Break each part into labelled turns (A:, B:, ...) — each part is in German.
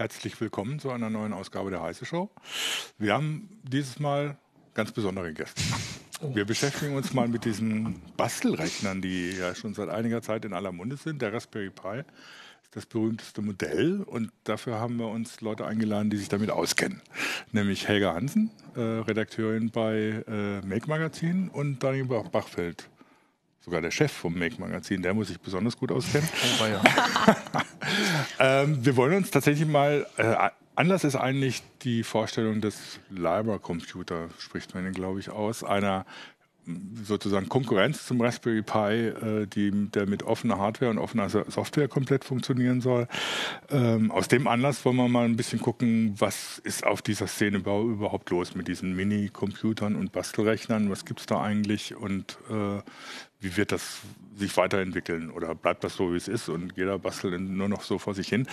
A: herzlich willkommen zu einer neuen Ausgabe der Heiße Show. Wir haben dieses Mal ganz besondere Gäste. Wir beschäftigen uns mal mit diesen Bastelrechnern, die ja schon seit einiger Zeit in aller Munde sind. Der Raspberry Pi ist das berühmteste Modell und dafür haben wir uns Leute eingeladen, die sich damit auskennen. Nämlich Helga Hansen, äh, Redakteurin bei äh, Make Magazin und Daniel Bachfeld, sogar der Chef vom Make Magazin, der muss sich besonders gut auskennen. Oh, ja. ähm, wir wollen uns tatsächlich mal, äh, Anlass ist eigentlich die Vorstellung des Liber Computer, spricht man ihn, glaube ich, aus, einer sozusagen Konkurrenz zum Raspberry Pi, äh, die, der mit offener Hardware und offener Software komplett funktionieren soll. Ähm, aus dem Anlass wollen wir mal ein bisschen gucken, was ist auf dieser Szene überhaupt los mit diesen Mini-Computern und Bastelrechnern, was gibt es da eigentlich und äh, wie wird das sich weiterentwickeln oder bleibt das so, wie es ist und jeder bastelt nur noch so vor sich hin.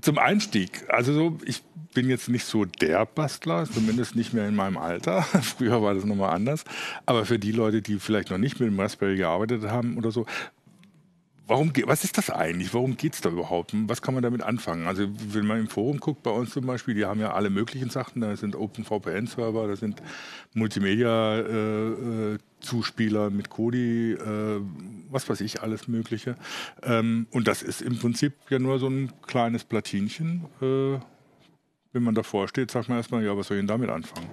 A: Zum Einstieg, also so, ich bin jetzt nicht so der Bastler, zumindest nicht mehr in meinem Alter. Früher war das nochmal anders. Aber für die Leute, die vielleicht noch nicht mit dem Raspberry gearbeitet haben oder so, Warum, was ist das eigentlich? Warum geht es da überhaupt? Was kann man damit anfangen? Also wenn man im Forum guckt, bei uns zum Beispiel, die haben ja alle möglichen Sachen. Da sind OpenVPN-Server, da sind Multimedia-Zuspieler äh, mit Kodi, äh, was weiß ich, alles Mögliche. Ähm, und das ist im Prinzip ja nur so ein kleines Platinchen. Wenn man davor steht, sagt man erstmal, ja, was soll ich denn damit anfangen?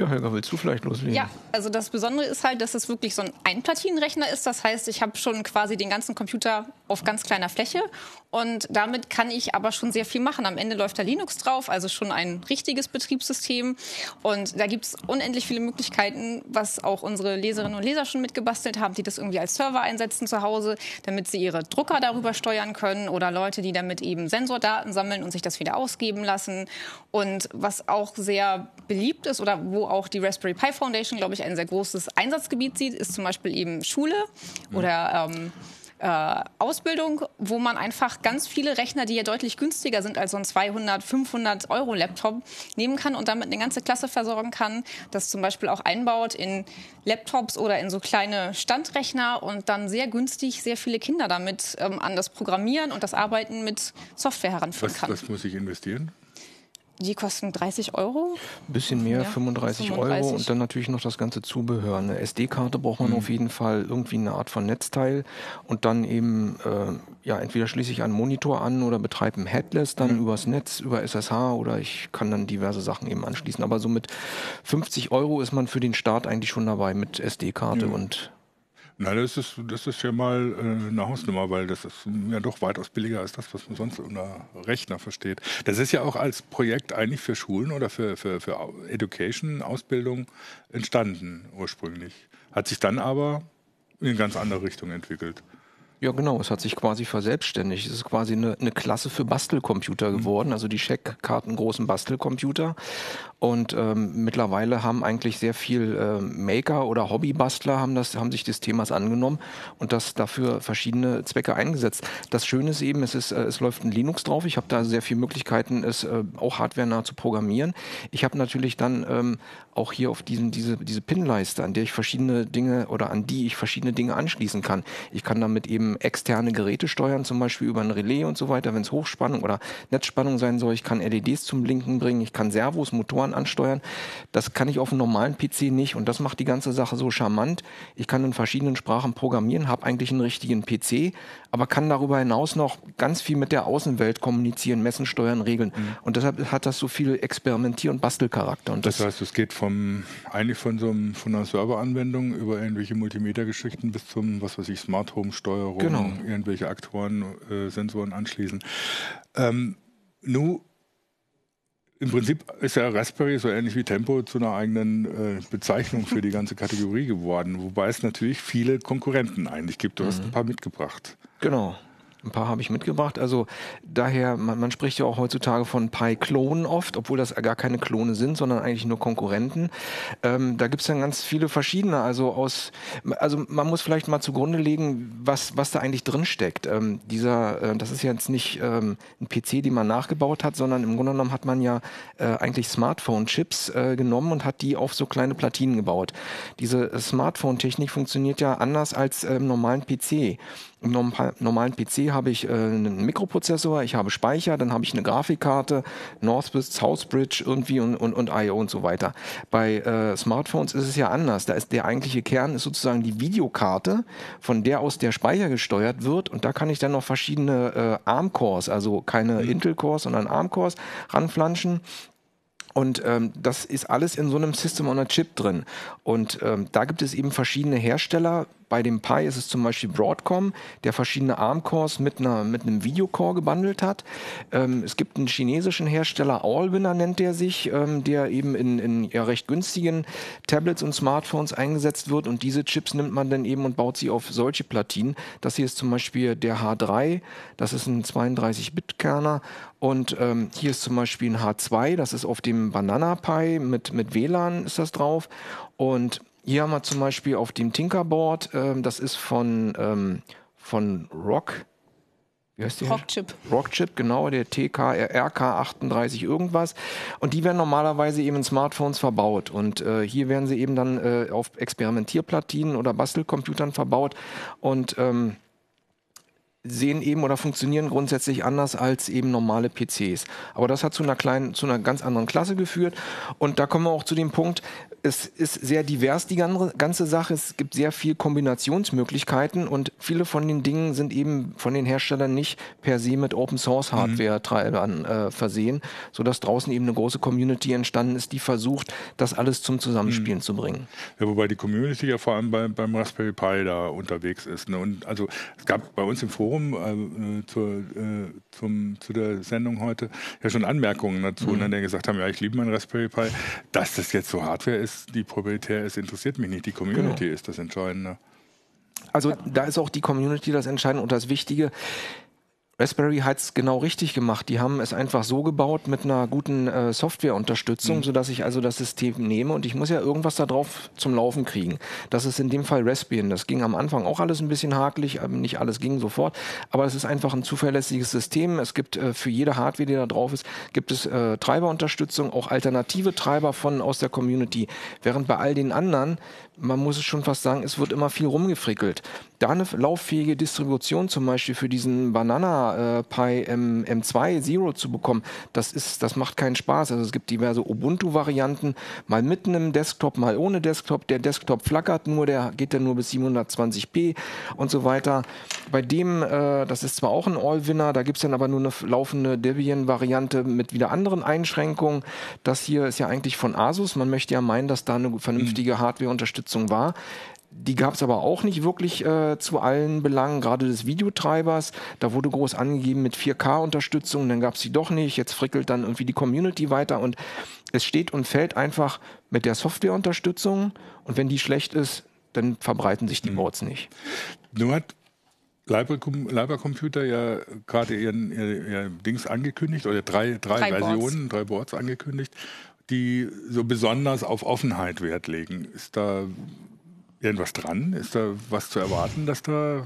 B: Ja, Helga, willst du vielleicht loslegen?
C: Ja, also das Besondere ist halt, dass es wirklich so ein Einplatinenrechner ist. Das heißt, ich habe schon quasi den ganzen Computer auf ganz kleiner Fläche und damit kann ich aber schon sehr viel machen. Am Ende läuft da Linux drauf, also schon ein richtiges Betriebssystem. Und da gibt es unendlich viele Möglichkeiten, was auch unsere Leserinnen und Leser schon mitgebastelt haben, die das irgendwie als Server einsetzen zu Hause, damit sie ihre Drucker darüber steuern können oder Leute, die damit eben Sensordaten sammeln und sich das wieder ausgeben lassen. Und was auch sehr beliebt ist oder wo auch die Raspberry Pi Foundation, glaube ich, ein sehr großes Einsatzgebiet sieht, ist zum Beispiel eben Schule oder ähm, äh, Ausbildung, wo man einfach ganz viele Rechner, die ja deutlich günstiger sind als so ein 200, 500 Euro Laptop, nehmen kann und damit eine ganze Klasse versorgen kann. Das zum Beispiel auch einbaut in Laptops oder in so kleine Standrechner und dann sehr günstig sehr viele Kinder damit ähm, an das Programmieren und das Arbeiten mit Software heranführen
A: was,
C: kann.
A: Was muss ich investieren?
C: Die kosten 30 Euro?
B: Ein bisschen mehr, ja, 35, 35, Euro und dann natürlich noch das ganze Zubehör. Eine SD-Karte braucht man mhm. auf jeden Fall, irgendwie eine Art von Netzteil und dann eben, äh, ja, entweder schließe ich einen Monitor an oder betreibe ein Headless dann mhm. übers Netz, über SSH oder ich kann dann diverse Sachen eben anschließen. Aber so mit 50 Euro ist man für den Start eigentlich schon dabei mit SD-Karte mhm. und
A: na, das ist, das ist ja mal äh, eine Hausnummer, weil das ist ja doch weitaus billiger als das, was man sonst unter Rechner versteht. Das ist ja auch als Projekt eigentlich für Schulen oder für, für, für Education, Ausbildung entstanden ursprünglich. Hat sich dann aber in eine ganz andere Richtung entwickelt.
B: Ja, genau. Es hat sich quasi verselbstständigt. Es ist quasi eine, eine Klasse für Bastelcomputer mhm. geworden, also die Checkkarten großen Bastelcomputer. Und ähm, mittlerweile haben eigentlich sehr viel äh, Maker oder Hobbybastler haben das, haben sich des Themas angenommen und das dafür verschiedene Zwecke eingesetzt. Das Schöne ist eben, es ist, äh, es läuft ein Linux drauf. Ich habe da sehr viele Möglichkeiten, es äh, auch hardwarenah zu programmieren. Ich habe natürlich dann ähm, auch hier auf diesen, diese, diese Pinleiste, an der ich verschiedene Dinge oder an die ich verschiedene Dinge anschließen kann. Ich kann damit eben externe Geräte steuern, zum Beispiel über ein Relais und so weiter, wenn es Hochspannung oder Netzspannung sein soll. Ich kann LEDs zum Blinken bringen, ich kann Servos, Motoren ansteuern. Das kann ich auf einem normalen PC nicht und das macht die ganze Sache so charmant. Ich kann in verschiedenen Sprachen programmieren, habe eigentlich einen richtigen PC, aber kann darüber hinaus noch ganz viel mit der Außenwelt kommunizieren, messen, steuern, regeln. Mhm. Und deshalb hat das so viel Experimentier- und Bastelcharakter. Und
A: das, das heißt, es geht vom eigentlich von so einem, von einer Serveranwendung über irgendwelche Multimedia-Geschichten bis zum, was weiß ich, Smart Home-Steuerung, genau. irgendwelche Aktoren, äh, Sensoren anschließen. Ähm, nun im Prinzip ist ja Raspberry so ähnlich wie Tempo zu einer eigenen äh, Bezeichnung für die ganze Kategorie geworden, wobei es natürlich viele Konkurrenten eigentlich gibt. Du mhm. hast ein paar mitgebracht.
B: Genau. Ein paar habe ich mitgebracht. Also daher, man, man spricht ja auch heutzutage von Pi-Klonen oft, obwohl das gar keine Klone sind, sondern eigentlich nur Konkurrenten. Ähm, da gibt es dann ganz viele verschiedene. Also aus, also man muss vielleicht mal zugrunde legen, was, was da eigentlich drin steckt. Ähm, dieser, äh, das ist jetzt nicht ähm, ein PC, den man nachgebaut hat, sondern im Grunde genommen hat man ja äh, eigentlich Smartphone-Chips äh, genommen und hat die auf so kleine Platinen gebaut. Diese Smartphone-Technik funktioniert ja anders als im normalen PC. Im normalen PC habe ich äh, einen Mikroprozessor, ich habe Speicher, dann habe ich eine Grafikkarte, Northwest, Southbridge irgendwie und, und, und I.O. und so weiter. Bei äh, Smartphones ist es ja anders. Da ist der eigentliche Kern ist sozusagen die Videokarte, von der aus der Speicher gesteuert wird und da kann ich dann noch verschiedene äh, ARM-Cores, also keine mhm. Intel-Cores, sondern ARM-Cores ranflanschen. Und ähm, das ist alles in so einem System on a Chip drin. Und ähm, da gibt es eben verschiedene Hersteller, bei dem Pi ist es zum Beispiel Broadcom, der verschiedene ARM-Cores mit, einer, mit einem Videocore gebundelt hat. Ähm, es gibt einen chinesischen Hersteller, Allwinner nennt der sich, ähm, der eben in, in ja, recht günstigen Tablets und Smartphones eingesetzt wird. Und diese Chips nimmt man dann eben und baut sie auf solche Platinen. Das hier ist zum Beispiel der H3, das ist ein 32-Bit-Kerner. Und ähm, hier ist zum Beispiel ein H2, das ist auf dem Banana Pi mit, mit WLAN ist das drauf. Und hier haben wir zum Beispiel auf dem Tinkerboard, ähm, das ist von, ähm, von Rock.
C: Wie heißt die? Rockchip.
B: Rockchip, genau, der TK, RK38 irgendwas. Und die werden normalerweise eben in Smartphones verbaut. Und äh, hier werden sie eben dann äh, auf Experimentierplatinen oder Bastelcomputern verbaut. Und ähm, sehen eben oder funktionieren grundsätzlich anders als eben normale PCs. Aber das hat zu einer kleinen, zu einer ganz anderen Klasse geführt. Und da kommen wir auch zu dem Punkt, es ist sehr divers, die ganze Sache. Es gibt sehr viel Kombinationsmöglichkeiten und viele von den Dingen sind eben von den Herstellern nicht per se mit Open Source mhm. Hardware Treibern äh, versehen, sodass draußen eben eine große Community entstanden ist, die versucht, das alles zum Zusammenspielen mhm. zu bringen.
A: Ja, wobei die Community ja vor allem bei, beim Raspberry Pi da unterwegs ist. Ne? Und also es gab bei uns im Forum äh, zur, äh, zum, zu der Sendung heute ja schon Anmerkungen dazu, mhm. ne, die gesagt haben, ja, ich liebe mein Raspberry Pi, dass das jetzt so Hardware ist, ist, die proprietär ist, interessiert mich nicht. Die Community genau. ist das Entscheidende.
B: Also da ist auch die Community das Entscheidende und das Wichtige. Raspberry hat es genau richtig gemacht. Die haben es einfach so gebaut mit einer guten äh, Softwareunterstützung, mhm. sodass ich also das System nehme und ich muss ja irgendwas da drauf zum Laufen kriegen. Das ist in dem Fall Raspbian. Das ging am Anfang auch alles ein bisschen hakelig, nicht alles ging sofort, aber es ist einfach ein zuverlässiges System. Es gibt äh, für jede Hardware, die da drauf ist, gibt es äh, Treiberunterstützung, auch alternative Treiber von aus der Community. Während bei all den anderen, man muss es schon fast sagen, es wird immer viel rumgefrickelt. Da eine lauffähige Distribution zum Beispiel für diesen Banana äh, Pi M, M2 Zero zu bekommen, das ist, das macht keinen Spaß. Also es gibt diverse Ubuntu-Varianten, mal mit einem Desktop, mal ohne Desktop. Der Desktop flackert nur, der geht dann nur bis 720p und so weiter. Bei dem, äh, das ist zwar auch ein All-Winner, da gibt es dann aber nur eine laufende Debian-Variante mit wieder anderen Einschränkungen. Das hier ist ja eigentlich von Asus. Man möchte ja meinen, dass da eine vernünftige Hardware-Unterstützung war. Die gab es aber auch nicht wirklich äh, zu allen Belangen, gerade des Videotreibers. Da wurde groß angegeben mit 4K-Unterstützung, dann gab es sie doch nicht. Jetzt frickelt dann irgendwie die Community weiter und es steht und fällt einfach mit der Softwareunterstützung. Und wenn die schlecht ist, dann verbreiten sich die mhm. Boards nicht.
A: Nur hat Leiber, Leiber Computer ja gerade ihren, ihr, ihr, Dings angekündigt oder drei, drei, drei Versionen, Boards. drei Boards angekündigt, die so besonders auf Offenheit Wert legen. Ist da irgendwas dran? Ist da was zu erwarten, dass da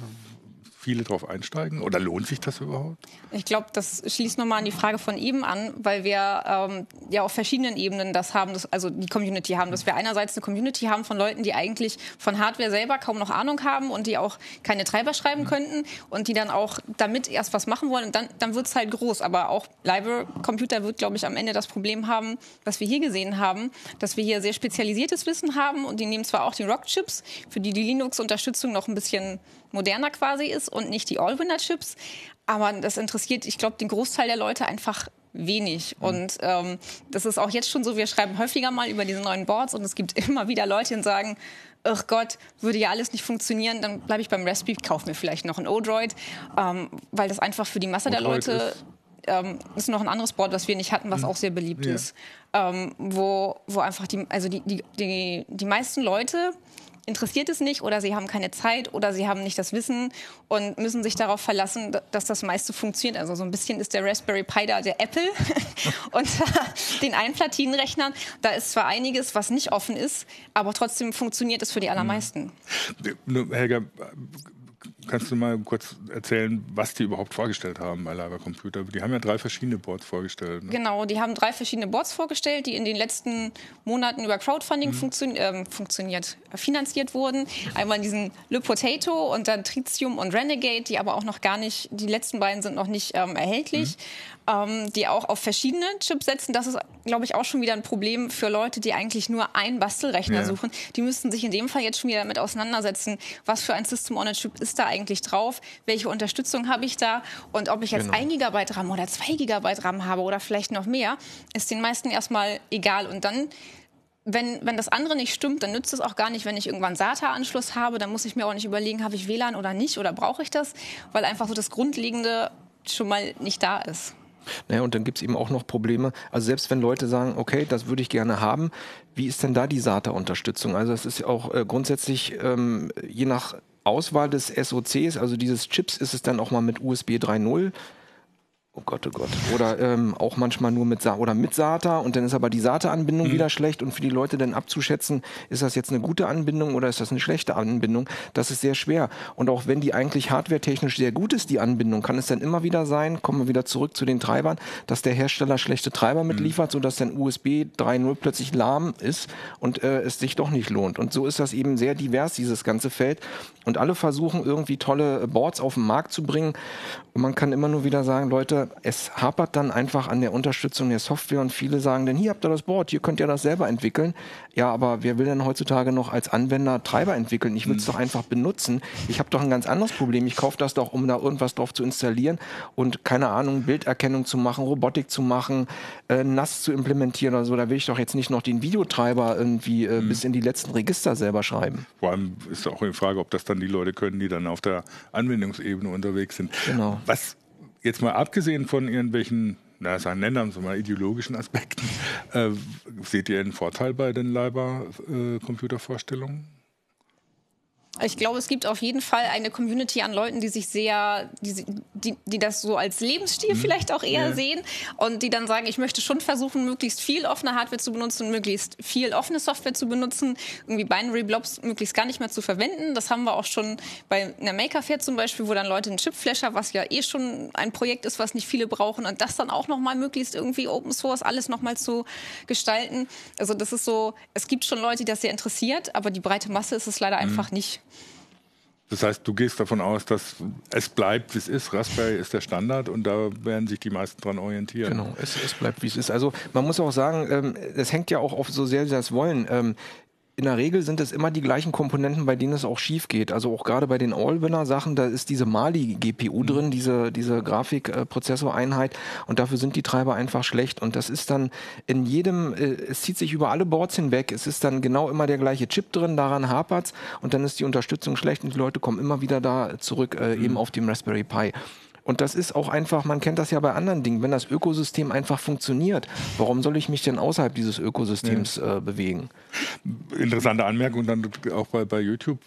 A: viele drauf einsteigen? Oder lohnt sich das überhaupt?
C: Ich glaube, das schließt nochmal an die Frage von eben an, weil wir ähm, ja auf verschiedenen Ebenen das haben, das, also die Community haben, dass wir einerseits eine Community haben von Leuten, die eigentlich von Hardware selber kaum noch Ahnung haben und die auch keine Treiber schreiben mhm. könnten und die dann auch damit erst was machen wollen und dann, dann wird es halt groß. Aber auch Library Computer wird, glaube ich, am Ende das Problem haben, was wir hier gesehen haben, dass wir hier sehr spezialisiertes Wissen haben und die nehmen zwar auch die Rock-Chips, für die die Linux-Unterstützung noch ein bisschen moderner quasi ist und nicht die All-Winner-Chips. Aber das interessiert, ich glaube, den Großteil der Leute einfach wenig. Mhm. Und ähm, das ist auch jetzt schon so, wir schreiben häufiger mal über diese neuen Boards und es gibt immer wieder Leute, die sagen, ach Gott, würde ja alles nicht funktionieren, dann bleibe ich beim Raspberry, kaufe mir vielleicht noch ein Odroid, ähm, weil das einfach für die Masse der Leute ist, ähm, ist noch ein anderes Board, was wir nicht hatten, was mhm. auch sehr beliebt ja. ist, ähm, wo, wo einfach die, also die, die, die, die meisten Leute interessiert es nicht oder sie haben keine Zeit oder sie haben nicht das Wissen und müssen sich darauf verlassen, dass das meiste funktioniert. Also so ein bisschen ist der Raspberry Pi da der Apple und den Einplatinenrechnern. Da ist zwar einiges, was nicht offen ist, aber trotzdem funktioniert es für die allermeisten.
A: Helga, kannst du mal kurz erzählen, was die überhaupt vorgestellt haben bei Leiber Computer? Die haben ja drei verschiedene Boards vorgestellt.
C: Ne? Genau, die haben drei verschiedene Boards vorgestellt, die in den letzten Monaten über Crowdfunding mhm. funktio äh, funktioniert, finanziert wurden. Einmal diesen Le Potato und dann Tritium und Renegade, die aber auch noch gar nicht, die letzten beiden sind noch nicht ähm, erhältlich. Mhm ähm, die auch auf verschiedene Chips setzen. Das ist, glaube ich, auch schon wieder ein Problem für Leute, die eigentlich nur einen Bastelrechner ja. suchen. Die müssten sich in dem Fall jetzt schon wieder damit auseinandersetzen, was für ein System on a Chip ist da eigentlich drauf, welche Unterstützung habe ich da und ob ich jetzt genau. ein Gigabyte RAM oder zwei Gigabyte RAM habe oder vielleicht noch mehr, ist den meisten erstmal egal. Und dann wenn, wenn das andere nicht stimmt, dann nützt es auch gar nicht, wenn ich irgendwann SATA-Anschluss habe. Dann muss ich mir auch nicht überlegen, habe ich WLAN oder nicht oder brauche ich das, weil einfach so das Grundlegende schon mal nicht da ist.
B: Naja, und dann gibt es eben auch noch Probleme. Also selbst wenn Leute sagen, okay, das würde ich gerne haben, wie ist denn da die SATA-Unterstützung? Also es ist ja auch äh, grundsätzlich ähm, je nach Auswahl des SOCs, also dieses Chips, ist es dann auch mal mit USB 3.0 Oh Gott, oh Gott. Oder ähm, auch manchmal nur mit Sa oder mit SATA und dann ist aber die SATA-Anbindung mhm. wieder schlecht und für die Leute dann abzuschätzen, ist das jetzt eine gute Anbindung oder ist das eine schlechte Anbindung, das ist sehr schwer. Und auch wenn die eigentlich hardwaretechnisch sehr gut ist, die Anbindung, kann es dann immer wieder sein, kommen wir wieder zurück zu den Treibern, dass der Hersteller schlechte Treiber mitliefert, mhm. sodass dann USB 3.0 plötzlich lahm ist und äh, es sich doch nicht lohnt. Und so ist das eben sehr divers, dieses ganze Feld. Und alle versuchen irgendwie tolle Boards auf den Markt zu bringen. Und man kann immer nur wieder sagen, Leute, es hapert dann einfach an der Unterstützung der Software und viele sagen dann, hier habt ihr das Board, hier könnt ihr das selber entwickeln. Ja, aber wer will denn heutzutage noch als Anwender Treiber entwickeln? Ich will es hm. doch einfach benutzen. Ich habe doch ein ganz anderes Problem. Ich kaufe das doch, um da irgendwas drauf zu installieren und keine Ahnung, Bilderkennung zu machen, Robotik zu machen, äh, NAS zu implementieren oder so. Da will ich doch jetzt nicht noch den Videotreiber irgendwie äh, mhm. bis in die letzten Register selber schreiben.
A: Vor allem ist auch die Frage, ob das dann die Leute können, die dann auf der Anwendungsebene unterwegs sind. Genau. Was jetzt mal abgesehen von irgendwelchen, na, sagen, nennen wir mal ideologischen Aspekten, äh, seht ihr einen Vorteil bei den Leiber-Computervorstellungen? Äh,
C: ich glaube, es gibt auf jeden Fall eine Community an Leuten, die sich sehr, die, die, die das so als Lebensstil mhm. vielleicht auch eher ja. sehen und die dann sagen, ich möchte schon versuchen, möglichst viel offene Hardware zu benutzen, möglichst viel offene Software zu benutzen, irgendwie Binary Blobs möglichst gar nicht mehr zu verwenden. Das haben wir auch schon bei einer Maker Fair zum Beispiel, wo dann Leute einen Chipflasher, was ja eh schon ein Projekt ist, was nicht viele brauchen und das dann auch nochmal möglichst irgendwie Open Source alles nochmal zu gestalten. Also das ist so, es gibt schon Leute, die das sehr interessiert, aber die breite Masse ist es leider mhm. einfach nicht.
A: Das heißt, du gehst davon aus, dass es bleibt, wie es ist. Raspberry ist der Standard und da werden sich die meisten dran orientieren.
B: Genau, es, es bleibt, wie es ist. Also man muss auch sagen, ähm, hängt ja auch auf so sehr sie das wollen. Ähm, in der Regel sind es immer die gleichen Komponenten, bei denen es auch schief geht. Also auch gerade bei den Allwinner-Sachen, da ist diese Mali-GPU mhm. drin, diese, diese Grafikprozessoreinheit und dafür sind die Treiber einfach schlecht. Und das ist dann in jedem, äh, es zieht sich über alle Boards hinweg, es ist dann genau immer der gleiche Chip drin, daran hapert's und dann ist die Unterstützung schlecht und die Leute kommen immer wieder da zurück, äh, mhm. eben auf dem Raspberry Pi. Und das ist auch einfach, man kennt das ja bei anderen Dingen, wenn das Ökosystem einfach funktioniert, warum soll ich mich denn außerhalb dieses Ökosystems ja. äh, bewegen?
A: Interessante Anmerkung dann auch bei, bei YouTube.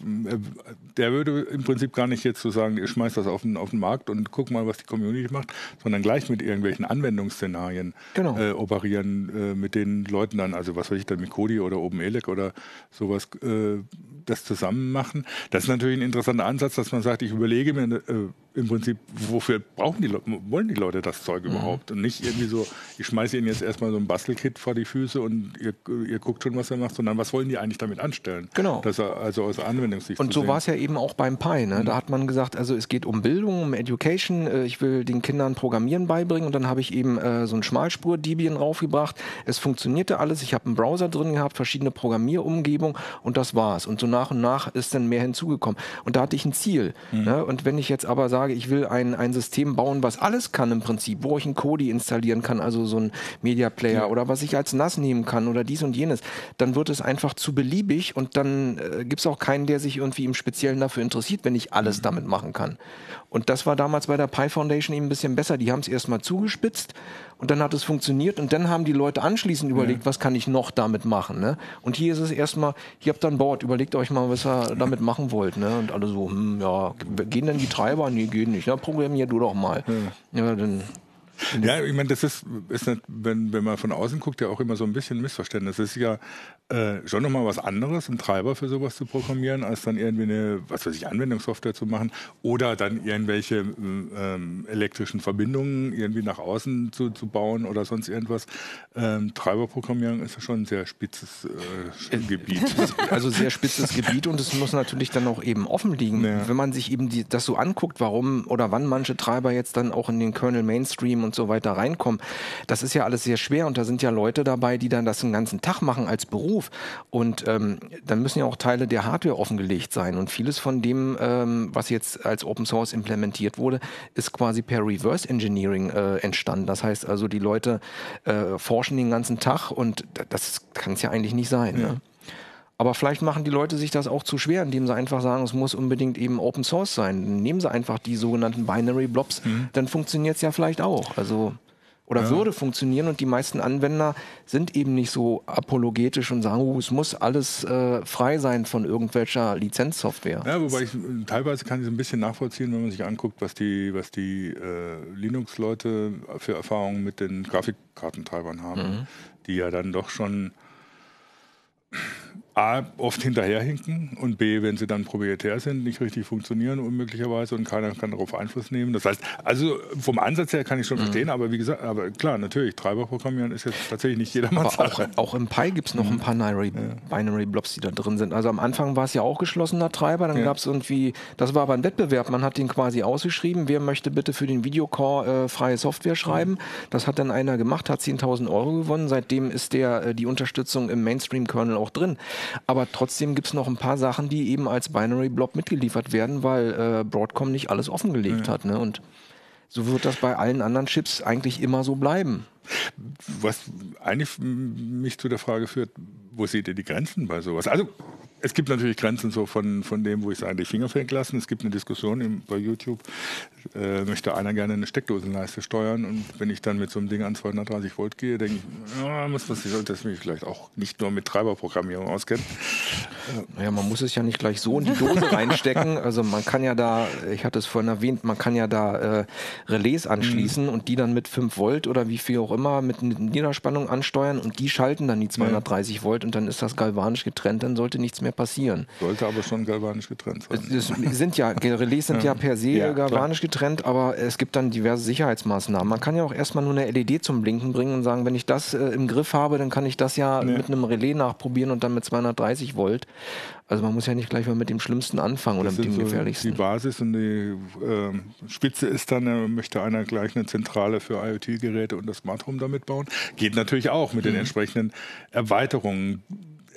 A: Der würde im Prinzip gar nicht jetzt so sagen, ich schmeiß das auf den, auf den Markt und guck mal, was die Community macht, sondern gleich mit irgendwelchen Anwendungsszenarien genau. äh, operieren, äh, mit den Leuten dann, also was weiß ich dann mit Kodi oder OpenELEC oder sowas, äh, das zusammen machen. Das ist natürlich ein interessanter Ansatz, dass man sagt, ich überlege mir äh, im Prinzip, wofür brauchen die Leute, wollen die Leute das Zeug mhm. überhaupt? Und nicht irgendwie so, ich schmeiße ihnen jetzt erstmal so ein Bastelkit vor die Füße und ihr, ihr guckt schon, was er macht, sondern was wollen die eigentlich damit anstellen?
B: Genau.
A: Das also aus Anwendungssicht.
B: Und so war es ja eben auch beim Pi. Ne? Mhm. Da hat man gesagt, also es geht um Bildung, um Education. Äh, ich will den Kindern Programmieren beibringen und dann habe ich eben äh, so ein Schmalspur-Debian raufgebracht. Es funktionierte alles. Ich habe einen Browser drin gehabt, verschiedene Programmierumgebungen und das war's. Und so nach und nach ist dann mehr hinzugekommen. Und da hatte ich ein Ziel. Mhm. Ne? Und wenn ich jetzt aber sage, ich will ein, ein System bauen, was alles kann im Prinzip, wo ich einen Kodi installieren kann, also so ein Media Player ja. oder was ich als NAS nehmen kann oder dies und jenes, dann wird es einfach zu beliebig und dann äh, gibt es auch keinen, der sich irgendwie im Speziellen dafür interessiert, wenn ich alles mhm. damit machen kann. Und das war damals bei der Pi Foundation eben ein bisschen besser. Die haben es erstmal zugespitzt und dann hat es funktioniert und dann haben die Leute anschließend überlegt, ja. was kann ich noch damit machen. Ne? Und hier ist es erstmal, ihr habt dann Board, überlegt euch mal, was ihr damit machen wollt. Ne? Und alle so, hm, ja, gehen denn die Treiber? Nee, gehen nicht. Na, programmier du doch mal. Ja, ja dann
A: Ja, ich meine, das ist, ist nicht, wenn, wenn man von außen guckt, ja auch immer so ein bisschen Missverständnis. Es ist ja äh, schon nochmal was anderes, einen Treiber für sowas zu programmieren, als dann irgendwie eine, was weiß ich, Anwendungssoftware zu machen oder dann irgendwelche ähm, elektrischen Verbindungen irgendwie nach außen zu, zu bauen oder sonst irgendwas. Ähm, Treiberprogrammierung ist ja schon ein sehr spitzes äh, Gebiet.
B: Also sehr spitzes Gebiet und es muss natürlich dann auch eben offen liegen. Ja. Wenn man sich eben die, das so anguckt, warum oder wann manche Treiber jetzt dann auch in den Kernel Mainstream und so weiter reinkommen, das ist ja alles sehr schwer und da sind ja Leute dabei, die dann das den ganzen Tag machen als Beruf und ähm, dann müssen ja auch Teile der Hardware offengelegt sein und vieles von dem, ähm, was jetzt als Open Source implementiert wurde, ist quasi per Reverse Engineering äh, entstanden. Das heißt also, die Leute äh, forschen den ganzen Tag und das kann es ja eigentlich nicht sein. Ja. Ne? Aber vielleicht machen die Leute sich das auch zu schwer, indem sie einfach sagen, es muss unbedingt eben Open Source sein. Nehmen sie einfach die sogenannten Binary Blobs, mhm. dann funktioniert es ja vielleicht auch. Also oder ja. würde funktionieren und die meisten Anwender sind eben nicht so apologetisch und sagen, oh, es muss alles äh, frei sein von irgendwelcher Lizenzsoftware.
A: Ja, wobei ich teilweise kann ich es ein bisschen nachvollziehen, wenn man sich anguckt, was die, was die äh, Linux-Leute für Erfahrungen mit den Grafikkartentreibern haben, mhm. die ja dann doch schon A, oft hinterherhinken und B, wenn sie dann proprietär sind, nicht richtig funktionieren unmöglicherweise und keiner kann darauf Einfluss nehmen. Das heißt, also vom Ansatz her kann ich schon mhm. verstehen, aber wie gesagt, aber klar, natürlich, Treiber programmieren ist jetzt tatsächlich nicht jedermanns
B: Sache. Auch, auch, im Pi gibt es noch mhm. ein paar Binary, ja. Binary Blobs, die da drin sind. Also am Anfang war es ja auch geschlossener Treiber, dann ja. gab es irgendwie, das war aber ein Wettbewerb, man hat den quasi ausgeschrieben, wer möchte bitte für den Videocore äh, freie Software schreiben. Mhm. Das hat dann einer gemacht, hat 10.000 Euro gewonnen. Seitdem ist der äh, die Unterstützung im Mainstream-Kernel auch drin. Aber trotzdem gibt es noch ein paar Sachen, die eben als Binary Blob mitgeliefert werden, weil äh, Broadcom nicht alles offengelegt ja. hat. Ne? Und so wird das bei allen anderen Chips eigentlich immer so bleiben.
A: Was eigentlich mich zu der Frage führt, wo seht ihr die Grenzen bei sowas? Also es gibt natürlich Grenzen so von, von dem, wo ich sage, die Finger fängt lassen. Es gibt eine Diskussion im, bei YouTube, äh, möchte einer gerne eine Steckdosenleiste steuern und wenn ich dann mit so einem Ding an 230 Volt gehe, denke ich, ja, muss man sich sollte das mich vielleicht auch nicht nur mit Treiberprogrammierung auskennen.
B: Naja, man muss es ja nicht gleich so in die Dose reinstecken. Also man kann ja da, ich hatte es vorhin erwähnt, man kann ja da äh, Relais anschließen mhm. und die dann mit 5 Volt oder wie viel auch immer mit Niederspannung ansteuern und die schalten dann die 230 ja. Volt und dann ist das galvanisch getrennt, dann sollte nichts mehr passieren.
A: Sollte aber schon galvanisch getrennt sein.
B: Es sind ja, Relais sind ja, per se ja, galvanisch klar. getrennt, aber es gibt dann diverse Sicherheitsmaßnahmen. Man kann ja auch erstmal nur eine LED zum Blinken bringen und sagen, wenn ich das äh, im Griff habe, dann kann ich das ja mit einem Relais nachprobieren und dann mit 230 Volt. Also man muss ja nicht gleich mal mit dem Schlimmsten anfangen das oder mit dem so Gefährlichsten.
A: Die Basis und die äh, Spitze ist dann, äh, möchte einer gleich eine Zentrale für IoT-Geräte und das Smart Home damit bauen. Geht natürlich auch mit mhm. den entsprechenden Erweiterungen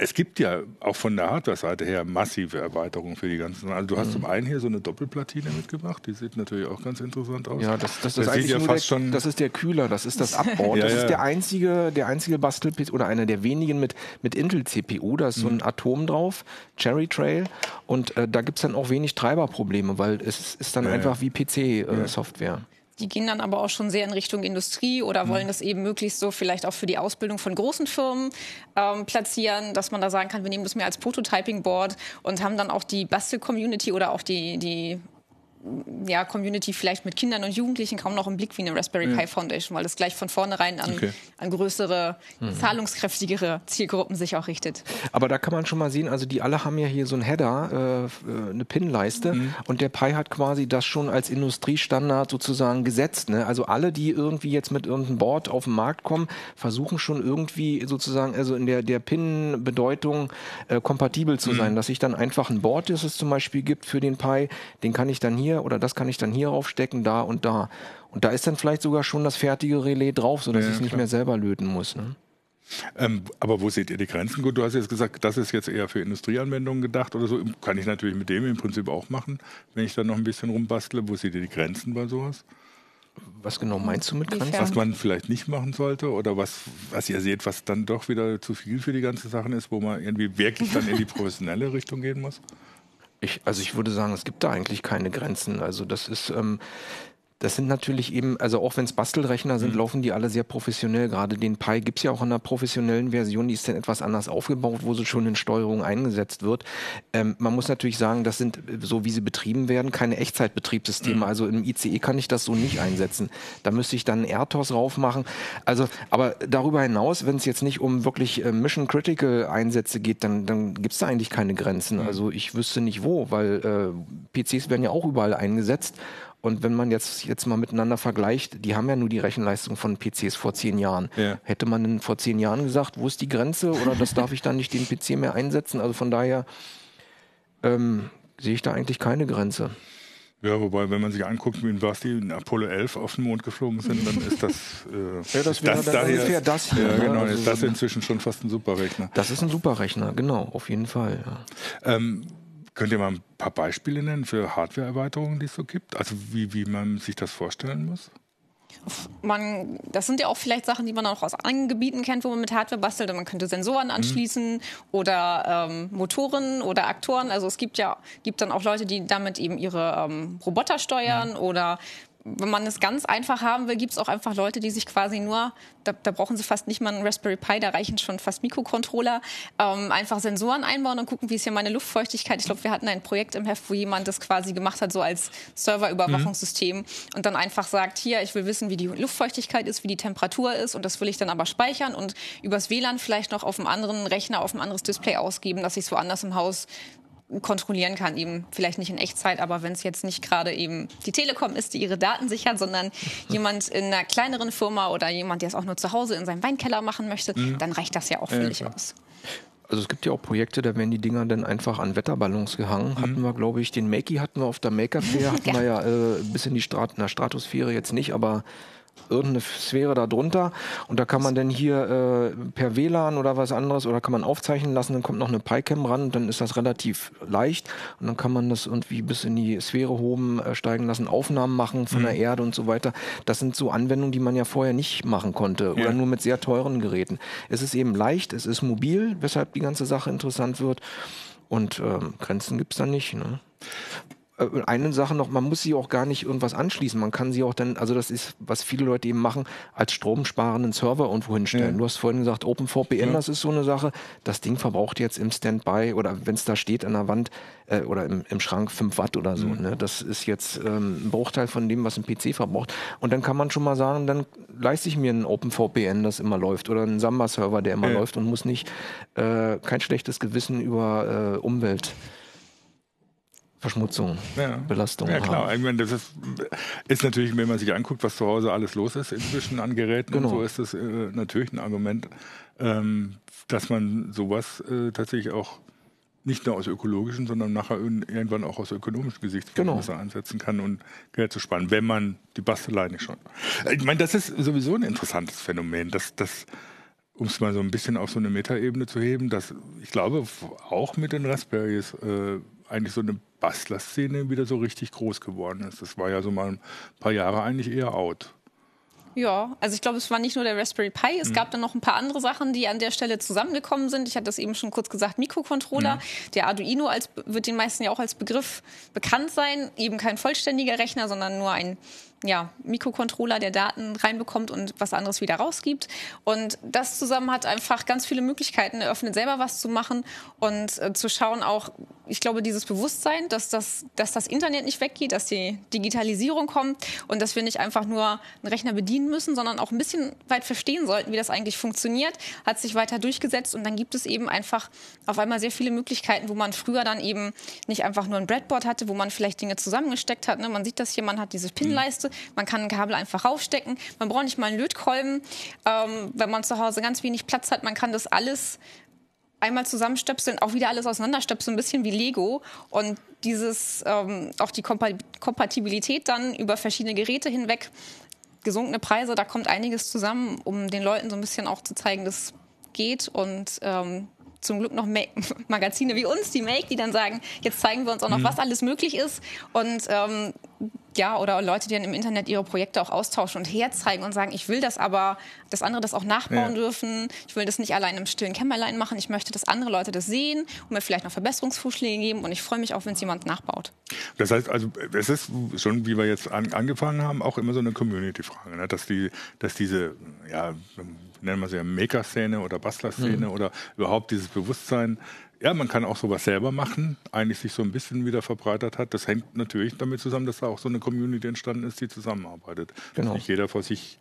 A: es gibt ja auch von der Hardware-Seite her massive Erweiterungen für die ganzen. Also du hast mhm. zum einen hier so eine Doppelplatine mitgebracht, die sieht natürlich auch ganz interessant aus.
B: Ja, das, das, das, das ist ja fast der, schon das ist der Kühler, das ist das Abboard. ja, das ist der einzige, der einzige Bastel oder einer der wenigen mit, mit Intel-CPU. Da ist so ein mhm. Atom drauf, Cherry Trail. Und äh, da gibt es dann auch wenig Treiberprobleme, weil es ist dann einfach wie PC-Software. Äh,
C: die gehen dann aber auch schon sehr in Richtung Industrie oder wollen mhm. das eben möglichst so vielleicht auch für die Ausbildung von großen Firmen ähm, platzieren, dass man da sagen kann, wir nehmen das mehr als Prototyping-Board und haben dann auch die Bastel-Community oder auch die, die ja, Community vielleicht mit Kindern und Jugendlichen kaum noch im Blick wie eine Raspberry Pi Foundation, weil das gleich von vornherein an, okay. an größere, mhm. zahlungskräftigere Zielgruppen sich auch richtet.
B: Aber da kann man schon mal sehen, also die alle haben ja hier so ein Header, äh, eine Pin-Leiste mhm. und der Pi hat quasi das schon als Industriestandard sozusagen gesetzt. Ne? Also alle, die irgendwie jetzt mit irgendeinem Board auf den Markt kommen, versuchen schon irgendwie sozusagen, also in der, der Pin-Bedeutung äh, kompatibel zu mhm. sein, dass ich dann einfach ein Board, das es zum Beispiel gibt für den Pi, den kann ich dann hier hier oder das kann ich dann hier aufstecken, da und da. Und da ist dann vielleicht sogar schon das fertige Relais drauf, sodass ja, ich es nicht mehr selber löten muss. Ne?
A: Ähm, aber wo seht ihr die Grenzen? Gut, du hast jetzt gesagt, das ist jetzt eher für Industrieanwendungen gedacht oder so. Kann ich natürlich mit dem im Prinzip auch machen, wenn ich dann noch ein bisschen rumbastle. Wo seht ihr die Grenzen bei sowas?
B: Was genau meinst du mit Grenzen?
A: Was man vielleicht nicht machen sollte oder was, was ihr seht, was dann doch wieder zu viel für die ganze Sache ist, wo man irgendwie wirklich dann in die professionelle Richtung gehen muss?
B: Ich, also ich würde sagen, es gibt da eigentlich keine Grenzen. Also das ist, ähm, Das sind natürlich eben, also auch wenn es Bastelrechner sind, mhm. laufen die alle sehr professionell. Gerade den Pi gibt es ja auch in einer professionellen Version, die ist dann etwas anders aufgebaut, wo sie schon in Steuerung eingesetzt wird. Ähm, man muss natürlich sagen, das sind, so wie sie betrieben werden, keine Echtzeitbetriebssysteme. Mhm. Also im ICE kann ich das so nicht einsetzen. Da müsste ich dann RTOS raufmachen. Also, aber darüber hinaus, wenn es jetzt nicht um wirklich äh, Mission Critical Einsätze geht, dann, dann gibt es da eigentlich keine Grenzen. Mhm. Also ich wüsste nicht wo, weil äh, PCs werden ja auch überall eingesetzt. Und wenn man jetzt, jetzt mal miteinander vergleicht, die haben ja nur die Rechenleistung von PCs vor zehn Jahren. Ja. Hätte man denn vor zehn Jahren gesagt, wo ist die Grenze oder das darf ich dann nicht den PC mehr einsetzen? Also von daher ähm, sehe ich da eigentlich keine Grenze.
A: Ja, wobei, wenn man sich anguckt, wie was die in Apollo 11 auf den Mond geflogen sind, dann ist das,
B: äh, ja, das, wäre das, dann ungefähr das hier.
A: Ja, ne? genau, also, ist das inzwischen schon fast ein Superrechner.
B: Das ist ein Superrechner, genau, auf jeden Fall.
A: Ja. Ähm, Könnt ihr mal ein paar Beispiele nennen für Hardware-Erweiterungen, die es so gibt? Also wie, wie man sich das vorstellen muss?
C: Man, das sind ja auch vielleicht Sachen, die man auch aus anderen Gebieten kennt, wo man mit Hardware bastelt. Man könnte Sensoren mhm. anschließen mhm. oder ähm, Motoren oder Aktoren. Also es gibt ja gibt dann auch Leute, die damit eben ihre ähm, Roboter steuern mhm. oder wenn man es ganz einfach haben will, gibt es auch einfach Leute, die sich quasi nur, da, da, brauchen sie fast nicht mal einen Raspberry Pi, da reichen schon fast Mikrocontroller, ähm, einfach Sensoren einbauen und gucken, wie ist hier meine Luftfeuchtigkeit. Ich glaube, wir hatten ein Projekt im Heft, wo jemand das quasi gemacht hat, so als Serverüberwachungssystem mhm. und dann einfach sagt, hier, ich will wissen, wie die Luftfeuchtigkeit ist, wie die Temperatur ist und das will ich dann aber speichern und übers WLAN vielleicht noch auf einem anderen Rechner, auf ein anderes Display ausgeben, dass ich es woanders im Haus kontrollieren kann, eben vielleicht nicht in Echtzeit, aber wenn es jetzt nicht gerade eben die Telekom ist, die ihre Daten sichert, sondern jemand in einer kleineren Firma oder jemand, der es auch nur zu Hause in seinem Weinkeller machen möchte, mhm. dann reicht das ja auch völlig ja, aus.
B: Also es gibt ja auch Projekte, da werden die Dinger dann einfach an Wetterballons gehangen. Mhm. Hatten wir, glaube ich, den Makey hatten wir auf der Maker Fair, hatten ja. wir ja äh, bis in die Strat in der Stratosphäre jetzt nicht, aber irgendeine Sphäre da drunter und da kann man dann hier äh, per WLAN oder was anderes oder kann man aufzeichnen lassen, dann kommt noch eine PyCam ran und dann ist das relativ leicht und dann kann man das irgendwie bis in die Sphäre oben äh, steigen lassen, Aufnahmen machen von mhm. der Erde und so weiter. Das sind so Anwendungen, die man ja vorher nicht machen konnte ja. oder nur mit sehr teuren Geräten. Es ist eben leicht, es ist mobil, weshalb die ganze Sache interessant wird und ähm, Grenzen gibt's da nicht. Ne? Äh, eine Sache noch, man muss sie auch gar nicht irgendwas anschließen. Man kann sie auch dann, also das ist, was viele Leute eben machen, als stromsparenden Server irgendwo hinstellen. Ja. Du hast vorhin gesagt, OpenVPN, ja. das ist so eine Sache. Das Ding verbraucht jetzt im Standby oder wenn es da steht an der Wand äh, oder im, im Schrank 5 Watt oder so. Mhm. Ne? Das ist jetzt ähm, ein Bruchteil von dem, was ein PC verbraucht. Und dann kann man schon mal sagen, dann leiste ich mir ein OpenVPN, das immer läuft oder einen Samba-Server, der immer ja. läuft und muss nicht äh, kein schlechtes Gewissen über äh, Umwelt Verschmutzung, ja. Belastung.
A: Ja, klar. Haben. Ich meine, das ist, ist, natürlich, wenn man sich anguckt, was zu Hause alles los ist inzwischen an Geräten, genau. so ist das äh, natürlich ein Argument, ähm, dass man sowas äh, tatsächlich auch nicht nur aus ökologischen, sondern nachher irgendwann auch aus ökonomischen Gesichtspunkten genau. einsetzen kann und Geld zu sparen, wenn man die Bastelei nicht schon. Ich meine, das ist sowieso ein interessantes Phänomen, dass das um es mal so ein bisschen auf so eine Metaebene zu heben, dass ich glaube, auch mit den Raspberries äh, eigentlich so eine Bastler-Szene wieder so richtig groß geworden ist. Das war ja so mal ein paar Jahre eigentlich eher out.
C: Ja, also ich glaube, es war nicht nur der Raspberry Pi, es mhm. gab dann noch ein paar andere Sachen, die an der Stelle zusammengekommen sind. Ich hatte das eben schon kurz gesagt, Mikrocontroller. Mhm. Der Arduino als, wird den meisten ja auch als Begriff bekannt sein. Eben kein vollständiger Rechner, sondern nur ein ja, Mikrocontroller, der Daten reinbekommt und was anderes wieder rausgibt. Und das zusammen hat einfach ganz viele Möglichkeiten eröffnet, selber was zu machen und äh, zu schauen auch, ich glaube, dieses Bewusstsein, dass das, dass das Internet nicht weggeht, dass die Digitalisierung kommt und dass wir nicht einfach nur einen Rechner bedienen müssen, sondern auch ein bisschen weit verstehen sollten, wie das eigentlich funktioniert, hat sich weiter durchgesetzt und dann gibt es eben einfach auf einmal sehr viele Möglichkeiten, wo man früher dann eben nicht einfach nur ein Breadboard hatte, wo man vielleicht Dinge zusammengesteckt hat. Ne? Man sieht das hier, man hat diese Pinleiste, man kann ein Kabel einfach raufstecken. Man braucht nicht mal einen Lötkolben. Ähm, wenn man zu Hause ganz wenig Platz hat, man kann das alles einmal zusammenstöpseln, auch wieder alles auseinanderstöpseln, ein bisschen wie Lego. Und dieses, ähm, auch die Kompatibilität dann über verschiedene Geräte hinweg, gesunkene Preise, da kommt einiges zusammen, um den Leuten so ein bisschen auch zu zeigen, dass geht und ähm, zum Glück noch Make Magazine wie uns, die Make, die dann sagen, jetzt zeigen wir uns auch noch, mhm. was alles möglich ist. Und ähm, ja, oder Leute, die dann im Internet ihre Projekte auch austauschen und herzeigen und sagen, ich will das aber, dass andere das auch nachbauen ja. dürfen. Ich will das nicht allein im stillen Kämmerlein machen. Ich möchte, dass andere Leute das sehen und mir vielleicht noch Verbesserungsvorschläge geben. Und ich freue mich auch, wenn es jemand nachbaut.
A: Das heißt also, es ist schon, wie wir jetzt an, angefangen haben, auch immer so eine Community-Frage, ne? dass, die, dass diese, ja, nennen wir sie ja Maker-Szene oder Bastler-Szene mhm. oder überhaupt dieses Bewusstsein, ja, man kann auch sowas selber machen, eigentlich sich so ein bisschen wieder verbreitert hat. Das hängt natürlich damit zusammen, dass da auch so eine Community entstanden ist, die zusammenarbeitet. Genau. Dass nicht jeder vor sich